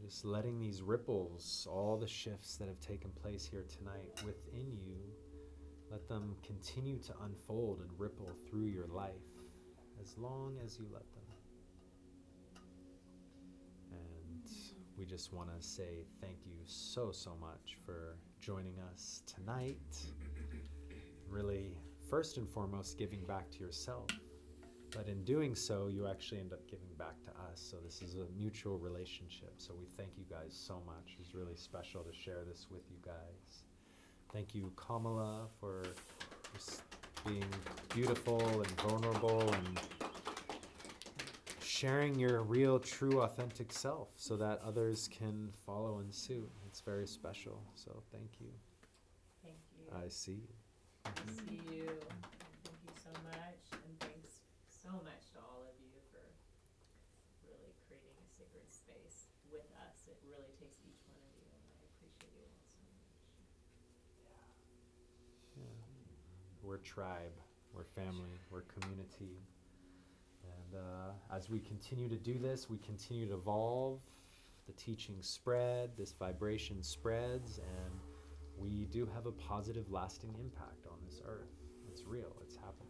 Just letting these ripples, all the shifts that have taken place here tonight within you, let them continue to unfold and ripple through your life as long as you let them. And we just want to say thank you so, so much for joining us tonight. Really, first and foremost, giving back to yourself. But in doing so, you actually end up giving back to us. So this is a mutual relationship. So we thank you guys so much. It's really special to share this with you guys. Thank you, Kamala, for just being beautiful and vulnerable and sharing your real, true, authentic self so that others can follow in suit. It's very special. So thank you. Thank you. I see you. I see you. Thank you so much, and thanks so much to all of you for really creating a sacred space with us. It really takes each one of you, and I appreciate you all so much. Yeah. We're tribe, we're family, we're community. And uh, as we continue to do this, we continue to evolve. The teachings spread, this vibration spreads, and we do have a positive, lasting impact on this earth. It's real, it's happening.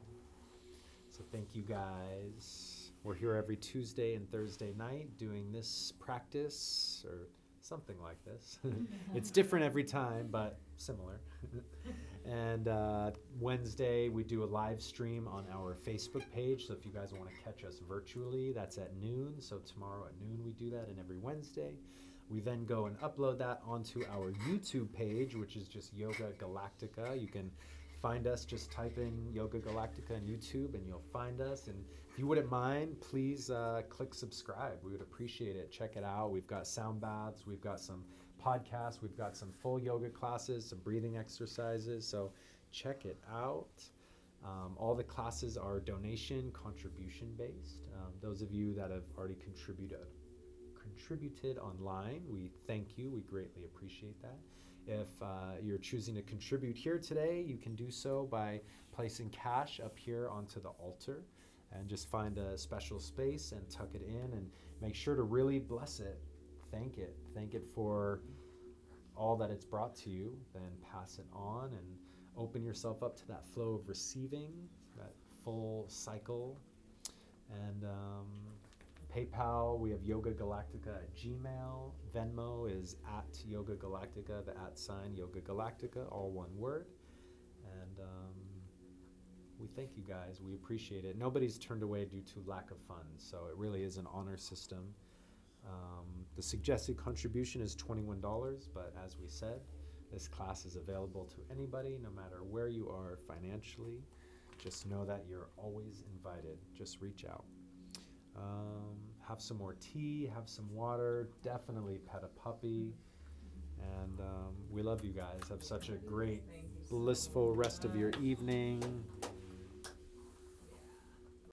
So, thank you guys. We're here every Tuesday and Thursday night doing this practice or something like this. it's different every time, but similar. and uh, Wednesday, we do a live stream on our Facebook page. So if you guys want to catch us virtually, that's at noon. So tomorrow at noon, we do that, and every Wednesday. We then go and upload that onto our YouTube page, which is just Yoga Galactica. You can find us, just type in Yoga Galactica on YouTube, and you'll find us. And if you wouldn't mind, please uh, click subscribe. We would appreciate it. Check it out. We've got sound baths, we've got some podcasts, we've got some full yoga classes, some breathing exercises. So check it out. Um, all the classes are donation, contribution based. Um, those of you that have already contributed contributed online, we thank you. We greatly appreciate that. If uh, you're choosing to contribute here today, you can do so by placing cash up here onto the altar and just find a special space and tuck it in and make sure to really bless it. Thank it. Thank it for all that it's brought to you. Then pass it on and open yourself up to that flow of receiving, that full cycle. And um, PayPal, we have Yoga Galactica at Gmail. Venmo is at Yoga Galactica, the at sign Yoga Galactica, all one word. And um, we thank you guys. We appreciate it. Nobody's turned away due to lack of funds, so it really is an honor system. Um, the suggested contribution is $21, but as we said, this class is available to anybody, no matter where you are financially. Just know that you're always invited. Just reach out. Um, have some more tea, have some water, definitely pet a puppy. And um, we love you guys. Have such a great, blissful rest of your evening.